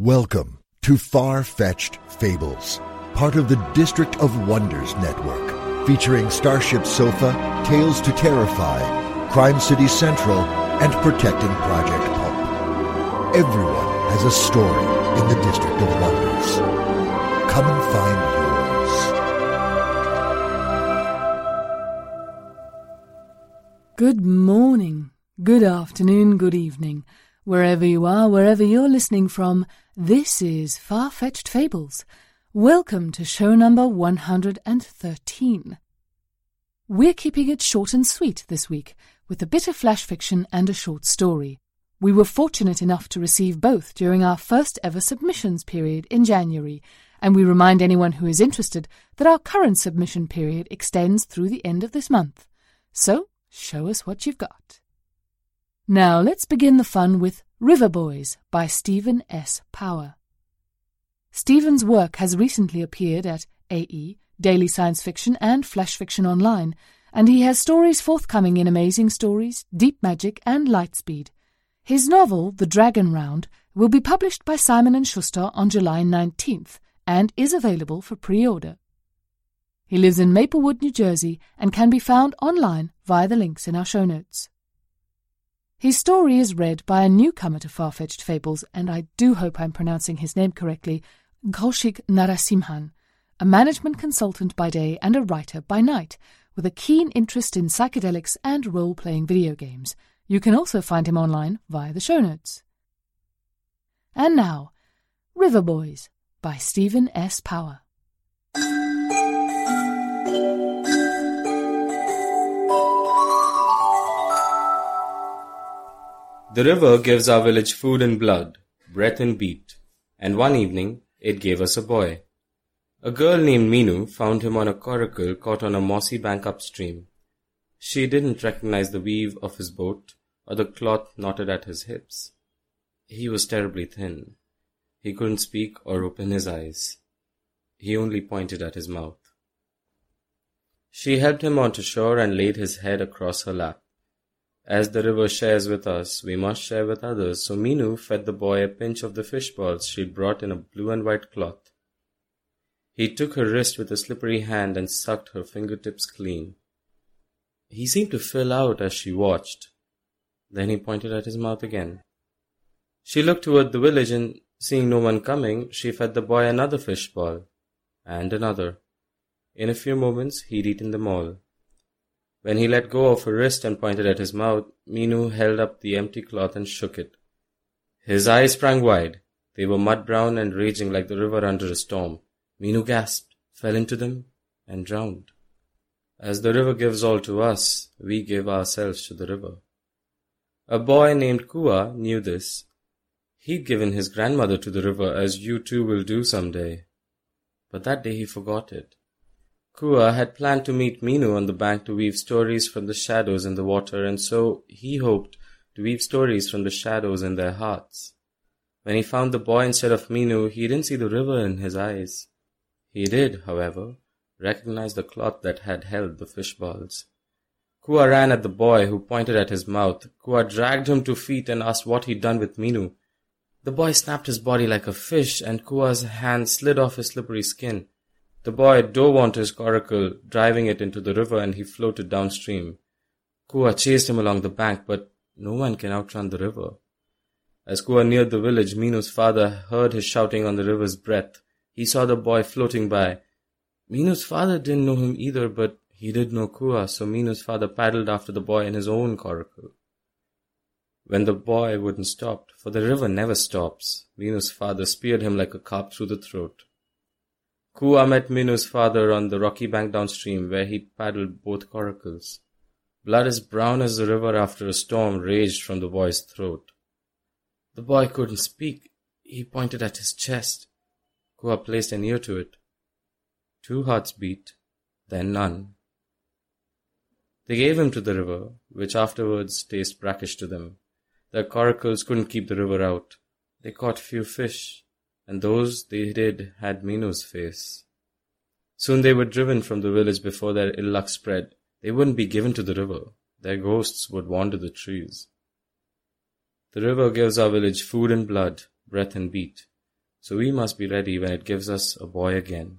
Welcome to Far Fetched Fables, part of the District of Wonders network, featuring Starship Sofa, Tales to Terrify, Crime City Central, and Protecting Project Pulp. Everyone has a story in the District of Wonders. Come and find yours. Good morning, good afternoon, good evening. Wherever you are, wherever you're listening from, this is Far Fetched Fables. Welcome to show number 113. We're keeping it short and sweet this week, with a bit of flash fiction and a short story. We were fortunate enough to receive both during our first ever submissions period in January, and we remind anyone who is interested that our current submission period extends through the end of this month. So, show us what you've got. Now let's begin the fun with River Boys by Stephen S. Power. Stephen's work has recently appeared at AE, Daily Science Fiction, and Flash Fiction Online, and he has stories forthcoming in Amazing Stories, Deep Magic, and Lightspeed. His novel, The Dragon Round, will be published by Simon & Schuster on July 19th and is available for pre-order. He lives in Maplewood, New Jersey, and can be found online via the links in our show notes. His story is read by a newcomer to Far-Fetched Fables, and I do hope I'm pronouncing his name correctly, Kaushik Narasimhan, a management consultant by day and a writer by night, with a keen interest in psychedelics and role-playing video games. You can also find him online via the show notes. And now, River Boys by Stephen S. Power. The river gives our village food and blood, breath and beat, and one evening it gave us a boy. A girl named Minu found him on a coracle caught on a mossy bank upstream. She didn't recognize the weave of his boat or the cloth knotted at his hips. He was terribly thin. He couldn't speak or open his eyes. He only pointed at his mouth. She helped him onto shore and laid his head across her lap. As the river shares with us, we must share with others, so Minu fed the boy a pinch of the fish balls she'd brought in a blue and white cloth. He took her wrist with a slippery hand and sucked her fingertips clean. He seemed to fill out as she watched. Then he pointed at his mouth again. She looked toward the village and, seeing no one coming, she fed the boy another fish ball, and another. In a few moments he'd eaten them all. When he let go of her wrist and pointed at his mouth, Minu held up the empty cloth and shook it. His eyes sprang wide. They were mud brown and raging like the river under a storm. Minu gasped, fell into them, and drowned. As the river gives all to us, we give ourselves to the river. A boy named Kua knew this. He'd given his grandmother to the river as you too will do some day. But that day he forgot it. Kua had planned to meet Minu on the bank to weave stories from the shadows in the water, and so he hoped to weave stories from the shadows in their hearts. When he found the boy instead of Minu, he didn't see the river in his eyes. He did, however, recognize the cloth that had held the fish balls. Kua ran at the boy, who pointed at his mouth. Kua dragged him to feet and asked what he'd done with Minu. The boy snapped his body like a fish, and Kua's hand slid off his slippery skin. The boy dove onto his coracle, driving it into the river, and he floated downstream. Kua chased him along the bank, but no one can outrun the river. As Kua neared the village, Minu's father heard his shouting on the river's breadth. He saw the boy floating by. Minu's father didn't know him either, but he did know Kua, so Minu's father paddled after the boy in his own coracle. When the boy wouldn't stop, for the river never stops, Minu's father speared him like a carp through the throat. Kua met Minu's father on the rocky bank downstream, where he paddled both coracles. Blood as brown as the river after a storm raged from the boy's throat. The boy couldn't speak. He pointed at his chest. Kua placed an ear to it. Two hearts beat, then none. They gave him to the river, which afterwards tasted brackish to them. Their coracles couldn't keep the river out. They caught few fish, and those they did had Minu's face. Soon they were driven from the village before their ill luck spread. They wouldn't be given to the river. Their ghosts would wander the trees. The river gives our village food and blood, breath and beat. So we must be ready when it gives us a boy again.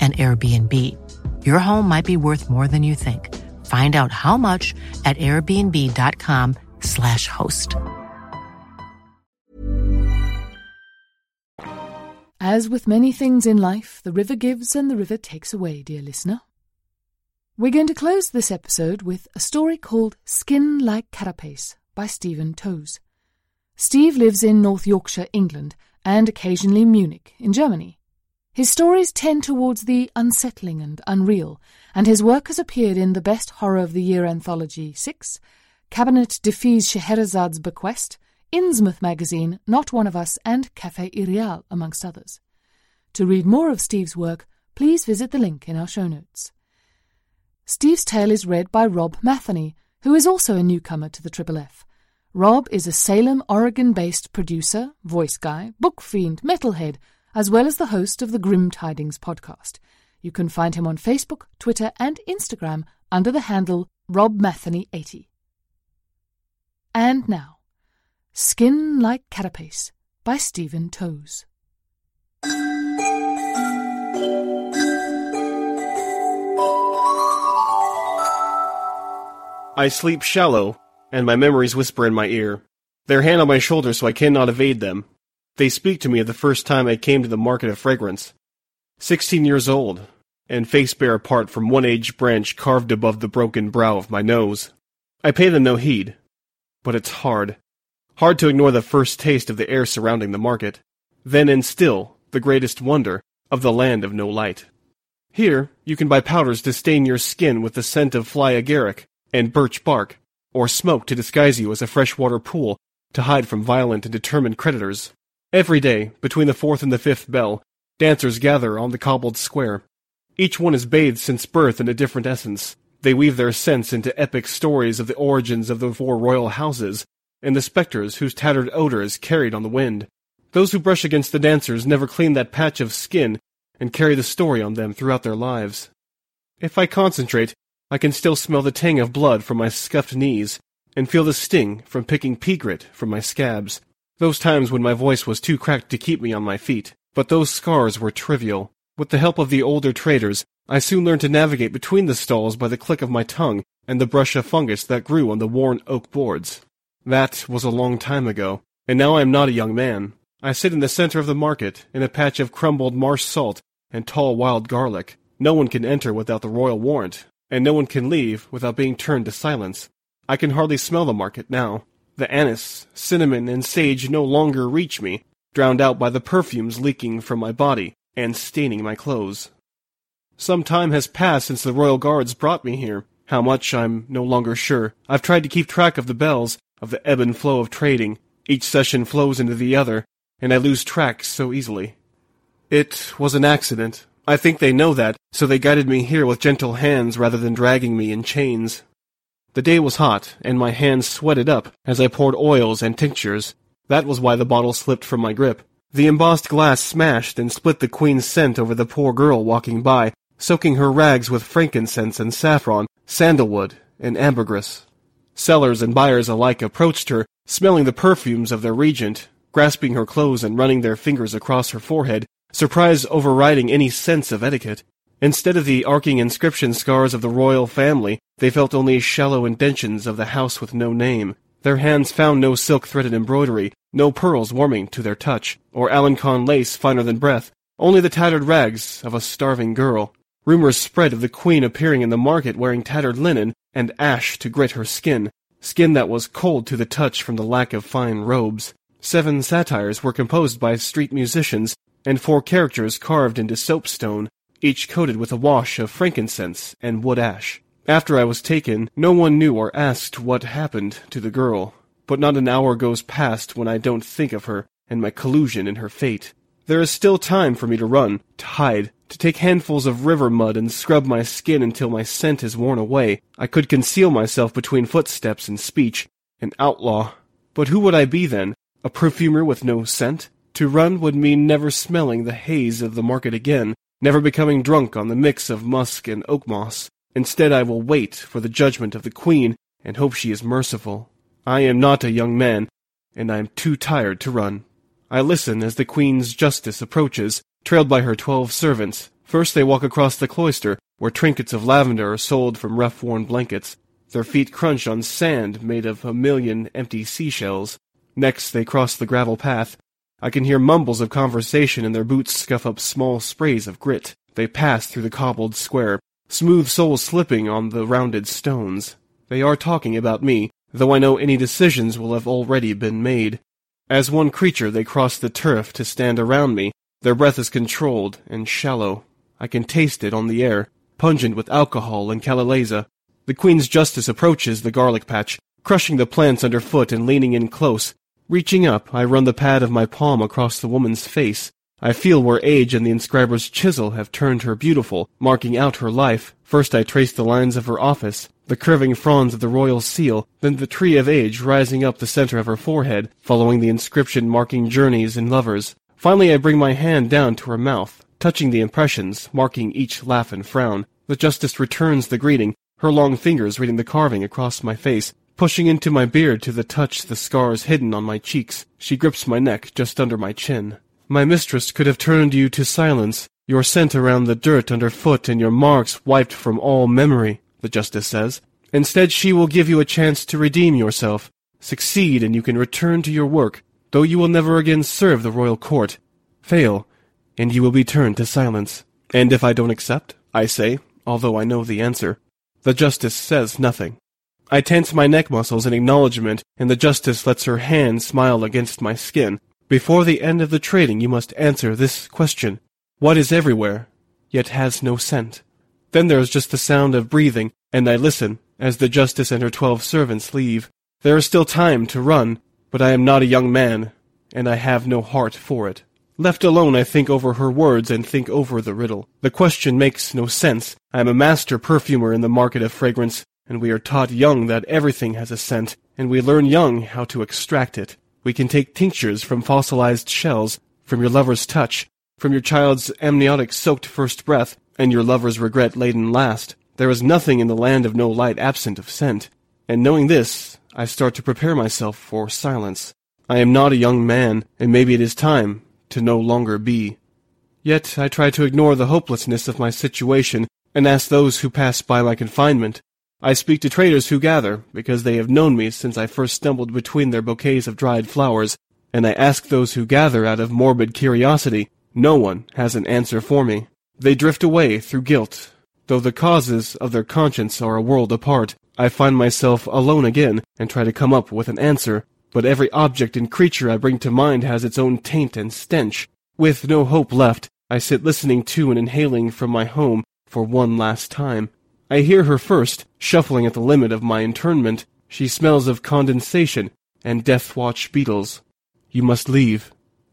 an Airbnb. Your home might be worth more than you think. Find out how much at airbnb.com/slash host. As with many things in life, the river gives and the river takes away, dear listener. We're going to close this episode with a story called Skin Like Carapace by Stephen Toase. Steve lives in North Yorkshire, England, and occasionally Munich, in Germany. His stories tend towards the unsettling and unreal, and his work has appeared in the Best Horror of the Year anthology 6, Cabinet Defies Scheherazade's Bequest, Innsmouth magazine, Not One of Us, and Cafe Irreal, amongst others. To read more of Steve's work, please visit the link in our show notes. Steve's tale is read by Rob Matheny, who is also a newcomer to the Triple F. Rob is a Salem, Oregon based producer, voice guy, book fiend, metalhead, as well as the host of the Grim Tidings podcast. You can find him on Facebook, Twitter, and Instagram under the handle Rob RobMatheny80. And now, Skin Like Carapace by Stephen Toase. I sleep shallow, and my memories whisper in my ear. Their hand on my shoulder so I cannot evade them. They speak to me of the first time I came to the market of fragrance. Sixteen years old, and face bare apart from one aged branch carved above the broken brow of my nose. I pay them no heed, but it's hard. Hard to ignore the first taste of the air surrounding the market, then and still the greatest wonder of the land of no light. Here you can buy powders to stain your skin with the scent of fly agaric and birch bark, or smoke to disguise you as a freshwater pool to hide from violent and determined creditors. Every day, between the fourth and the fifth bell, dancers gather on the cobbled square. Each one is bathed since birth in a different essence. They weave their scents into epic stories of the origins of the four royal houses, and the spectres whose tattered odor is carried on the wind. Those who brush against the dancers never clean that patch of skin and carry the story on them throughout their lives. If I concentrate, I can still smell the tang of blood from my scuffed knees and feel the sting from picking pea grit from my scabs. Those times when my voice was too cracked to keep me on my feet. But those scars were trivial. With the help of the older traders, I soon learned to navigate between the stalls by the click of my tongue and the brush of fungus that grew on the worn oak boards. That was a long time ago, and now I am not a young man. I sit in the center of the market, in a patch of crumbled marsh salt and tall wild garlic. No one can enter without the royal warrant, and no one can leave without being turned to silence. I can hardly smell the market now. The anise, cinnamon, and sage no longer reach me, drowned out by the perfumes leaking from my body and staining my clothes. Some time has passed since the royal guards brought me here. How much, I'm no longer sure. I've tried to keep track of the bells, of the ebb and flow of trading. Each session flows into the other, and I lose track so easily. It was an accident. I think they know that, so they guided me here with gentle hands rather than dragging me in chains. The day was hot, and my hands sweated up as I poured oils and tinctures. That was why the bottle slipped from my grip. The embossed glass smashed and split the queen's scent over the poor girl walking by, soaking her rags with frankincense and saffron, sandalwood, and ambergris. Sellers and buyers alike approached her, smelling the perfumes of their regent, grasping her clothes and running their fingers across her forehead, surprise overriding any sense of etiquette. Instead of the arcing inscription scars of the royal family, they felt only shallow indentions of the house with no name. Their hands found no silk-threaded embroidery, no pearls warming to their touch, or Alencon lace finer than breath, only the tattered rags of a starving girl. Rumors spread of the queen appearing in the market wearing tattered linen and ash to grit her skin, skin that was cold to the touch from the lack of fine robes. Seven satires were composed by street musicians, and four characters carved into soapstone, each coated with a wash of frankincense and wood ash. After I was taken, no one knew or asked what happened to the girl, but not an hour goes past when I don't think of her and my collusion in her fate. There is still time for me to run, to hide, to take handfuls of river mud and scrub my skin until my scent is worn away. I could conceal myself between footsteps and speech, an outlaw. But who would I be then? A perfumer with no scent? To run would mean never smelling the haze of the market again, never becoming drunk on the mix of musk and oak moss. Instead, I will wait for the judgment of the Queen and hope she is merciful. I am not a young man, and I am too tired to run. I listen as the Queen's justice approaches, trailed by her twelve servants. First they walk across the cloister, where trinkets of lavender are sold from rough-worn blankets. Their feet crunch on sand made of a million empty seashells. Next they cross the gravel path. I can hear mumbles of conversation and their boots scuff up small sprays of grit. They pass through the cobbled square, smooth soles slipping on the rounded stones. They are talking about me, though I know any decisions will have already been made. As one creature they cross the turf to stand around me. Their breath is controlled and shallow. I can taste it on the air, pungent with alcohol and calaleza. The Queen's Justice approaches the garlic patch, crushing the plants underfoot and leaning in close, Reaching up, I run the pad of my palm across the woman's face. I feel where age and the inscriber's chisel have turned her beautiful, marking out her life. First I trace the lines of her office, the curving fronds of the royal seal, then the tree of age rising up the center of her forehead, following the inscription marking journeys and lovers. Finally I bring my hand down to her mouth, touching the impressions, marking each laugh and frown. The justice returns the greeting, her long fingers reading the carving across my face, Pushing into my beard to the touch the scars hidden on my cheeks, she grips my neck just under my chin. My mistress could have turned you to silence, your scent around the dirt underfoot and your marks wiped from all memory, the justice says. Instead, she will give you a chance to redeem yourself. Succeed and you can return to your work, though you will never again serve the royal court. Fail, and you will be turned to silence. And if I don't accept, I say, although I know the answer. The justice says nothing. I tense my neck muscles in acknowledgement, and the justice lets her hand smile against my skin. Before the end of the trading, you must answer this question. What is everywhere, yet has no scent? Then there is just the sound of breathing, and I listen as the justice and her twelve servants leave. There is still time to run, but I am not a young man, and I have no heart for it. Left alone, I think over her words and think over the riddle. The question makes no sense. I am a master perfumer in the market of fragrance, and we are taught young that everything has a scent, and we learn young how to extract it. We can take tinctures from fossilized shells, from your lover's touch, from your child's amniotic soaked first breath, and your lover's regret laden last. There is nothing in the land of no light absent of scent. And knowing this, I start to prepare myself for silence. I am not a young man, and maybe it is time to no longer be. Yet I try to ignore the hopelessness of my situation and ask those who pass by my confinement. I speak to traders who gather, because they have known me since I first stumbled between their bouquets of dried flowers, and I ask those who gather out of morbid curiosity. No one has an answer for me. They drift away through guilt. Though the causes of their conscience are a world apart, I find myself alone again and try to come up with an answer. But every object and creature I bring to mind has its own taint and stench. With no hope left, I sit listening to and inhaling from my home for one last time. I hear her first, shuffling at the limit of my internment. She smells of condensation and death watch beetles. You must leave,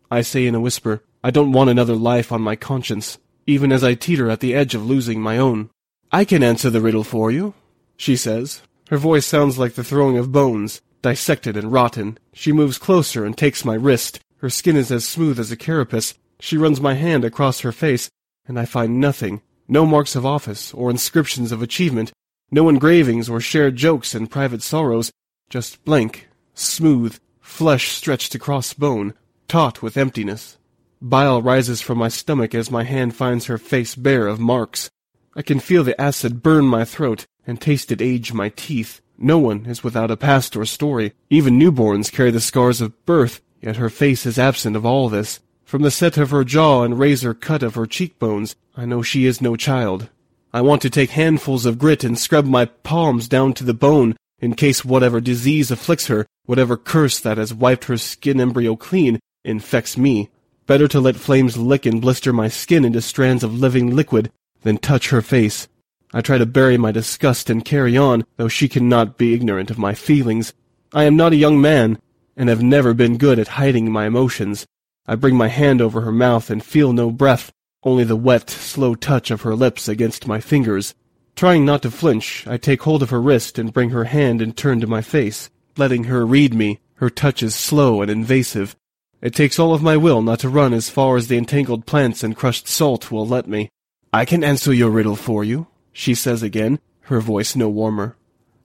I say in a whisper. I don't want another life on my conscience, even as I teeter at the edge of losing my own. I can answer the riddle for you, she says. Her voice sounds like the throwing of bones, dissected and rotten. She moves closer and takes my wrist. Her skin is as smooth as a carapace. She runs my hand across her face, and I find nothing. No marks of office or inscriptions of achievement. No engravings or shared jokes and private sorrows. Just blank, smooth, flesh stretched across bone, taut with emptiness. Bile rises from my stomach as my hand finds her face bare of marks. I can feel the acid burn my throat and taste it age my teeth. No one is without a past or story. Even newborns carry the scars of birth, yet her face is absent of all this. From the set of her jaw and razor cut of her cheekbones, I know she is no child. I want to take handfuls of grit and scrub my palms down to the bone in case whatever disease afflicts her, whatever curse that has wiped her skin embryo clean, infects me. Better to let flames lick and blister my skin into strands of living liquid than touch her face. I try to bury my disgust and carry on, though she cannot be ignorant of my feelings. I am not a young man, and have never been good at hiding my emotions. I bring my hand over her mouth and feel no breath, only the wet, slow touch of her lips against my fingers. Trying not to flinch, I take hold of her wrist and bring her hand and turn to my face, letting her read me. Her touch is slow and invasive, it takes all of my will not to run as far as the entangled plants and crushed salt will let me. I can answer your riddle for you, she says again, her voice no warmer.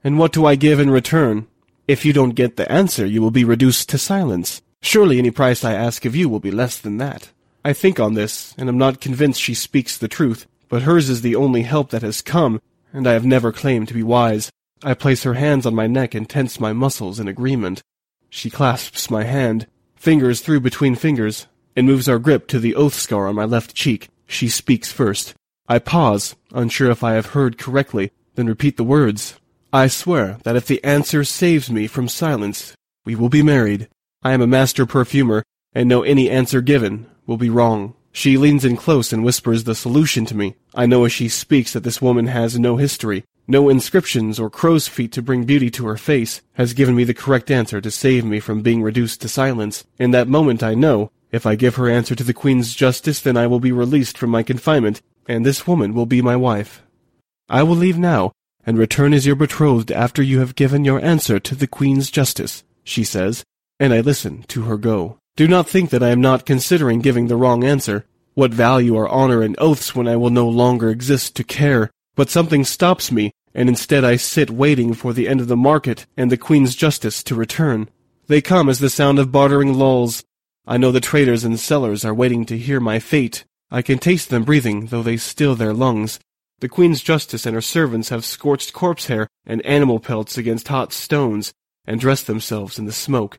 And what do I give in return? If you don't get the answer, you will be reduced to silence. Surely any price I ask of you will be less than that. I think on this, and am not convinced she speaks the truth, but hers is the only help that has come, and I have never claimed to be wise. I place her hands on my neck and tense my muscles in agreement. She clasps my hand, fingers through between fingers, and moves our grip to the oath scar on my left cheek. She speaks first. I pause, unsure if I have heard correctly, then repeat the words. I swear that if the answer saves me from silence, we will be married. I am a master perfumer, and know any answer given will be wrong. She leans in close and whispers the solution to me. I know as she speaks that this woman has no history, no inscriptions or crow's feet to bring beauty to her face, has given me the correct answer to save me from being reduced to silence. In that moment I know, if I give her answer to the Queen's justice, then I will be released from my confinement, and this woman will be my wife. I will leave now, and return as your betrothed after you have given your answer to the Queen's justice, she says, and I listen to her go. Do not think that I am not considering giving the wrong answer. What value are honor and oaths when I will no longer exist to care? But something stops me, and instead I sit waiting for the end of the market and the Queen's justice to return. They come as the sound of bartering lulls. I know the traders and sellers are waiting to hear my fate. I can taste them breathing, though they still their lungs. The Queen's justice and her servants have scorched corpse hair and animal pelts against hot stones, and dress themselves in the smoke.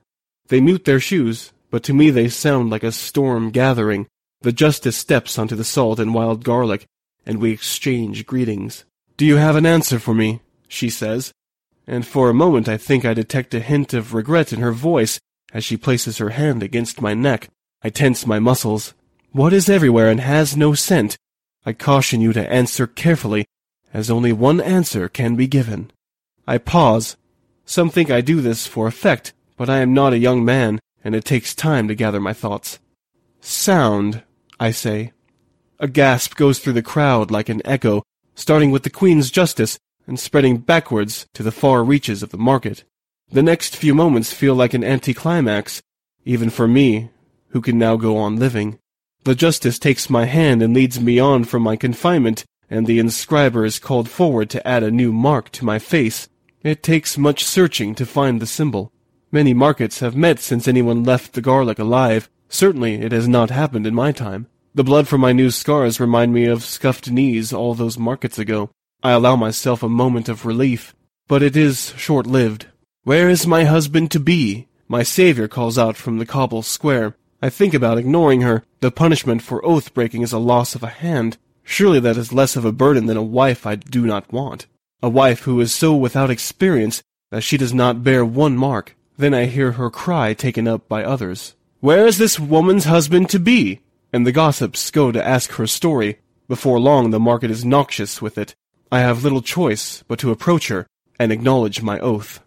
They mute their shoes, but to me they sound like a storm gathering. The justice steps onto the salt and wild garlic, and we exchange greetings. Do you have an answer for me? she says, and for a moment I think I detect a hint of regret in her voice as she places her hand against my neck. I tense my muscles. What is everywhere and has no scent? I caution you to answer carefully, as only one answer can be given. I pause. Some think I do this for effect, but I am not a young man, and it takes time to gather my thoughts. Sound, I say. A gasp goes through the crowd like an echo, starting with the Queen's justice and spreading backwards to the far reaches of the market. The next few moments feel like an anticlimax. even for me, who can now go on living. The justice takes my hand and leads me on from my confinement, and the inscriber is called forward to add a new mark to my face. It takes much searching to find the symbol. Many markets have met since anyone left the garlic alive. Certainly it has not happened in my time. The blood from my new scars remind me of scuffed knees all those markets ago. I allow myself a moment of relief, but it is short-lived. Where is my husband to be? My savior calls out from the cobble square. I think about ignoring her. The punishment for oath breaking is a loss of a hand. Surely that is less of a burden than a wife I do not want. A wife who is so without experience that she does not bear one mark. Then I hear her cry taken up by others. Where is this woman's husband to be? And the gossips go to ask her story. Before long the market is noxious with it. I have little choice but to approach her and acknowledge my oath.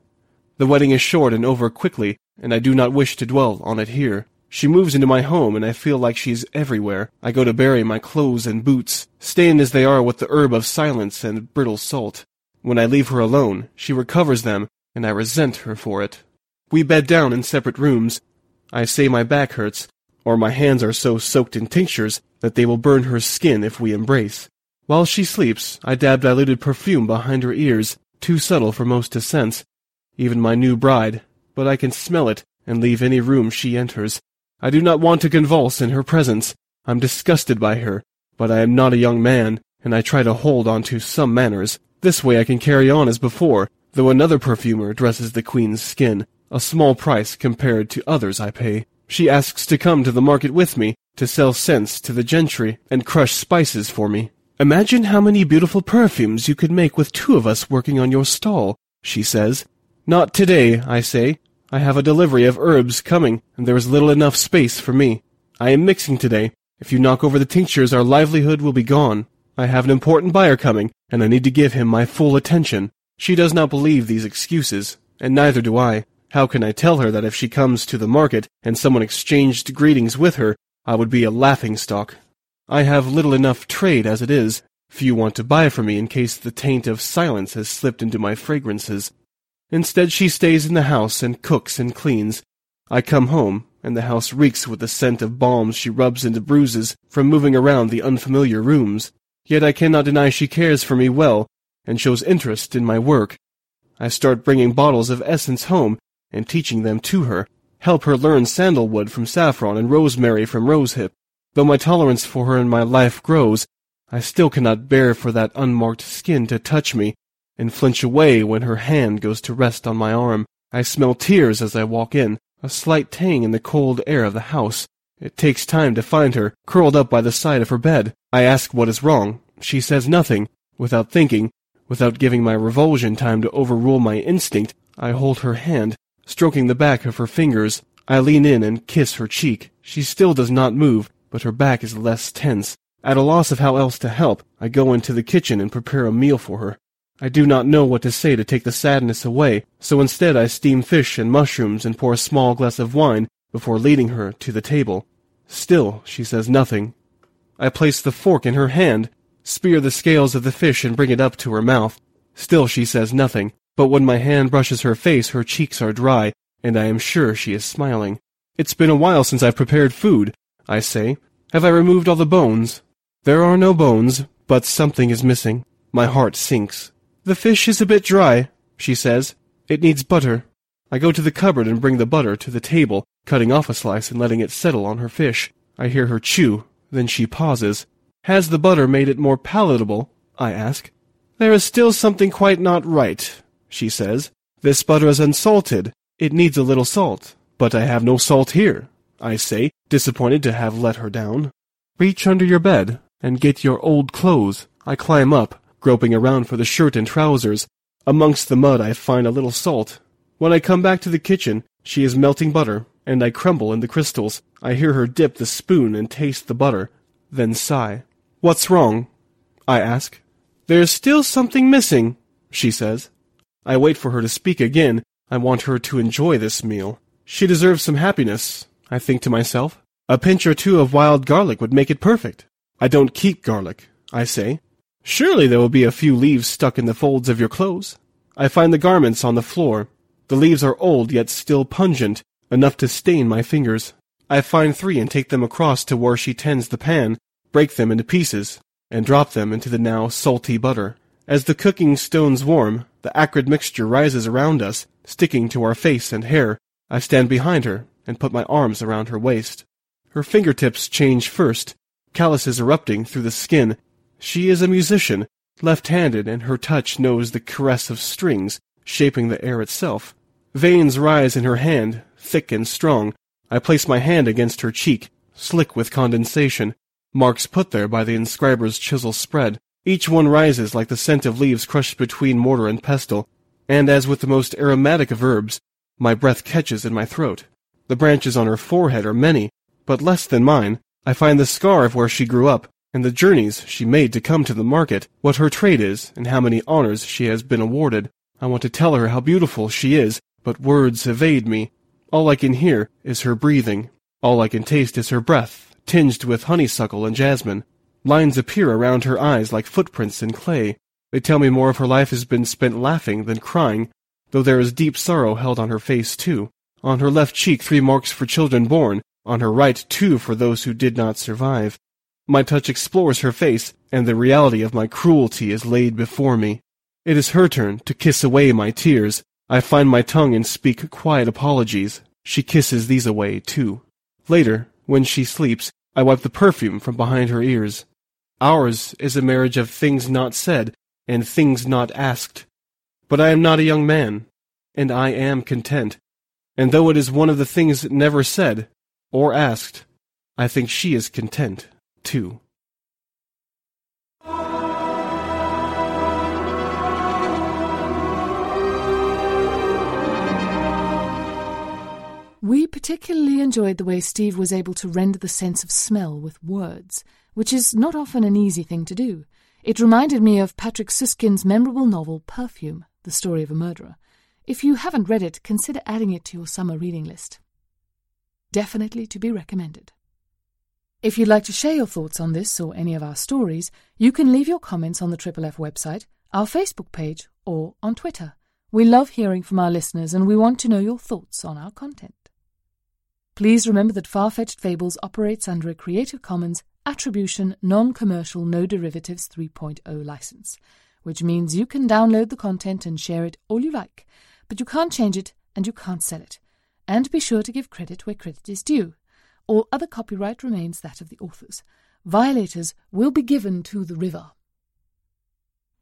The wedding is short and over quickly, and I do not wish to dwell on it here. She moves into my home, and I feel like she's everywhere. I go to bury my clothes and boots, stained as they are with the herb of silence and brittle salt. When I leave her alone, she recovers them, and I resent her for it. We bed down in separate rooms. I say my back hurts, or my hands are so soaked in tinctures that they will burn her skin if we embrace. While she sleeps, I dab diluted perfume behind her ears, too subtle for most to sense, even my new bride, but I can smell it and leave any room she enters. I do not want to convulse in her presence. I'm disgusted by her, but I am not a young man, and I try to hold on to some manners. This way I can carry on as before, though another perfumer dresses the queen's skin, a small price compared to others I pay. She asks to come to the market with me, to sell scents to the gentry, and crush spices for me. Imagine how many beautiful perfumes you could make with two of us working on your stall, she says. Not today, I say. I have a delivery of herbs coming, and there is little enough space for me. I am mixing today. If you knock over the tinctures, our livelihood will be gone. I have an important buyer coming, and I need to give him my full attention. She does not believe these excuses, and neither do I. How can I tell her that if she comes to the market and someone exchanged greetings with her, I would be a laughing stock? I have little enough trade as it is. Few want to buy from me in case the taint of silence has slipped into my fragrances. Instead, she stays in the house and cooks and cleans. I come home, and the house reeks with the scent of balms she rubs into bruises from moving around the unfamiliar rooms. Yet I cannot deny she cares for me well and shows interest in my work. I start bringing bottles of essence home and teaching them to her, help her learn sandalwood from saffron and rosemary from rosehip. Though my tolerance for her in my life grows, I still cannot bear for that unmarked skin to touch me, and flinch away when her hand goes to rest on my arm. I smell tears as I walk in, a slight tang in the cold air of the house. It takes time to find her, curled up by the side of her bed. I ask what is wrong. She says nothing. Without thinking, without giving my revulsion time to overrule my instinct, I hold her hand, stroking the back of her fingers. I lean in and kiss her cheek. She still does not move, but her back is less tense. At a loss of how else to help, I go into the kitchen and prepare a meal for her. I do not know what to say to take the sadness away, so instead I steam fish and mushrooms and pour a small glass of wine before leading her to the table. Still, she says nothing. I place the fork in her hand, spear the scales of the fish and bring it up to her mouth. Still she says nothing, but when my hand brushes her face her cheeks are dry, and I am sure she is smiling. It's been a while since I've prepared food, I say. Have I removed all the bones? There are no bones, but something is missing. My heart sinks. The fish is a bit dry, she says. It needs butter. I go to the cupboard and bring the butter to the table, cutting off a slice and letting it settle on her fish. I hear her chew, then she pauses. Has the butter made it more palatable? I ask. There is still something quite not right, she says. This butter is unsalted. It needs a little salt. But I have no salt here, I say, disappointed to have let her down. Reach under your bed and get your old clothes. I climb up, groping around for the shirt and trousers. Amongst the mud I find a little salt. When I come back to the kitchen, she is melting butter, and I crumble in the crystals. I hear her dip the spoon and taste the butter, then sigh. What's wrong? I ask. There's still something missing, she says. I wait for her to speak again. I want her to enjoy this meal. She deserves some happiness, I think to myself. A pinch or two of wild garlic would make it perfect. I don't keep garlic, I say. Surely there will be a few leaves stuck in the folds of your clothes. I find the garments on the floor. The leaves are old yet still pungent, enough to stain my fingers. I find three and take them across to where she tends the pan, break them into pieces, and drop them into the now salty butter. As the cooking stones warm, the acrid mixture rises around us, sticking to our face and hair. I stand behind her and put my arms around her waist. Her fingertips change first, calluses erupting through the skin. She is a musician, left-handed, and her touch knows the caress of strings, shaping the air itself. Veins rise in her hand, thick and strong. I place my hand against her cheek, slick with condensation, marks put there by the inscriber's chisel spread. Each one rises like the scent of leaves crushed between mortar and pestle, and as with the most aromatic of herbs, my breath catches in my throat. The branches on her forehead are many, but less than mine. I find the scar of where she grew up, and the journeys she made to come to the market, what her trade is, and how many honors she has been awarded. I want to tell her how beautiful she is, but words evade me. All I can hear is her breathing. All I can taste is her breath, tinged with honeysuckle and jasmine. Lines appear around her eyes like footprints in clay. They tell me more of her life has been spent laughing than crying, though there is deep sorrow held on her face too. On her left cheek three marks for children born, on her right two for those who did not survive. My touch explores her face, and the reality of my cruelty is laid before me. It is her turn to kiss away my tears. I find my tongue and speak quiet apologies. She kisses these away, too. Later, when she sleeps, I wipe the perfume from behind her ears. Ours is a marriage of things not said and things not asked. But I am not a young man, and I am content. And though it is one of the things never said or asked, I think she is content, too. We particularly enjoyed the way Steve was able to render the sense of smell with words, which is not often an easy thing to do. It reminded me of Patrick Süskind's memorable novel Perfume, The Story of a Murderer. If you haven't read it, consider adding it to your summer reading list. Definitely to be recommended. If you'd like to share your thoughts on this or any of our stories, you can leave your comments on the Triple F website, our Facebook page, or on Twitter. We love hearing from our listeners and we want to know your thoughts on our content. Please remember that Far-Fetched Fables operates under a Creative Commons Attribution Non-Commercial No Derivatives 3.0 license, which means you can download the content and share it all you like, but you can't change it and you can't sell it. And be sure to give credit where credit is due. All other copyright remains that of the authors. Violators will be given to the river.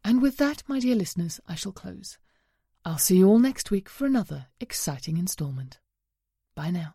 And with that, my dear listeners, I shall close. I'll see you all next week for another exciting installment. Bye now.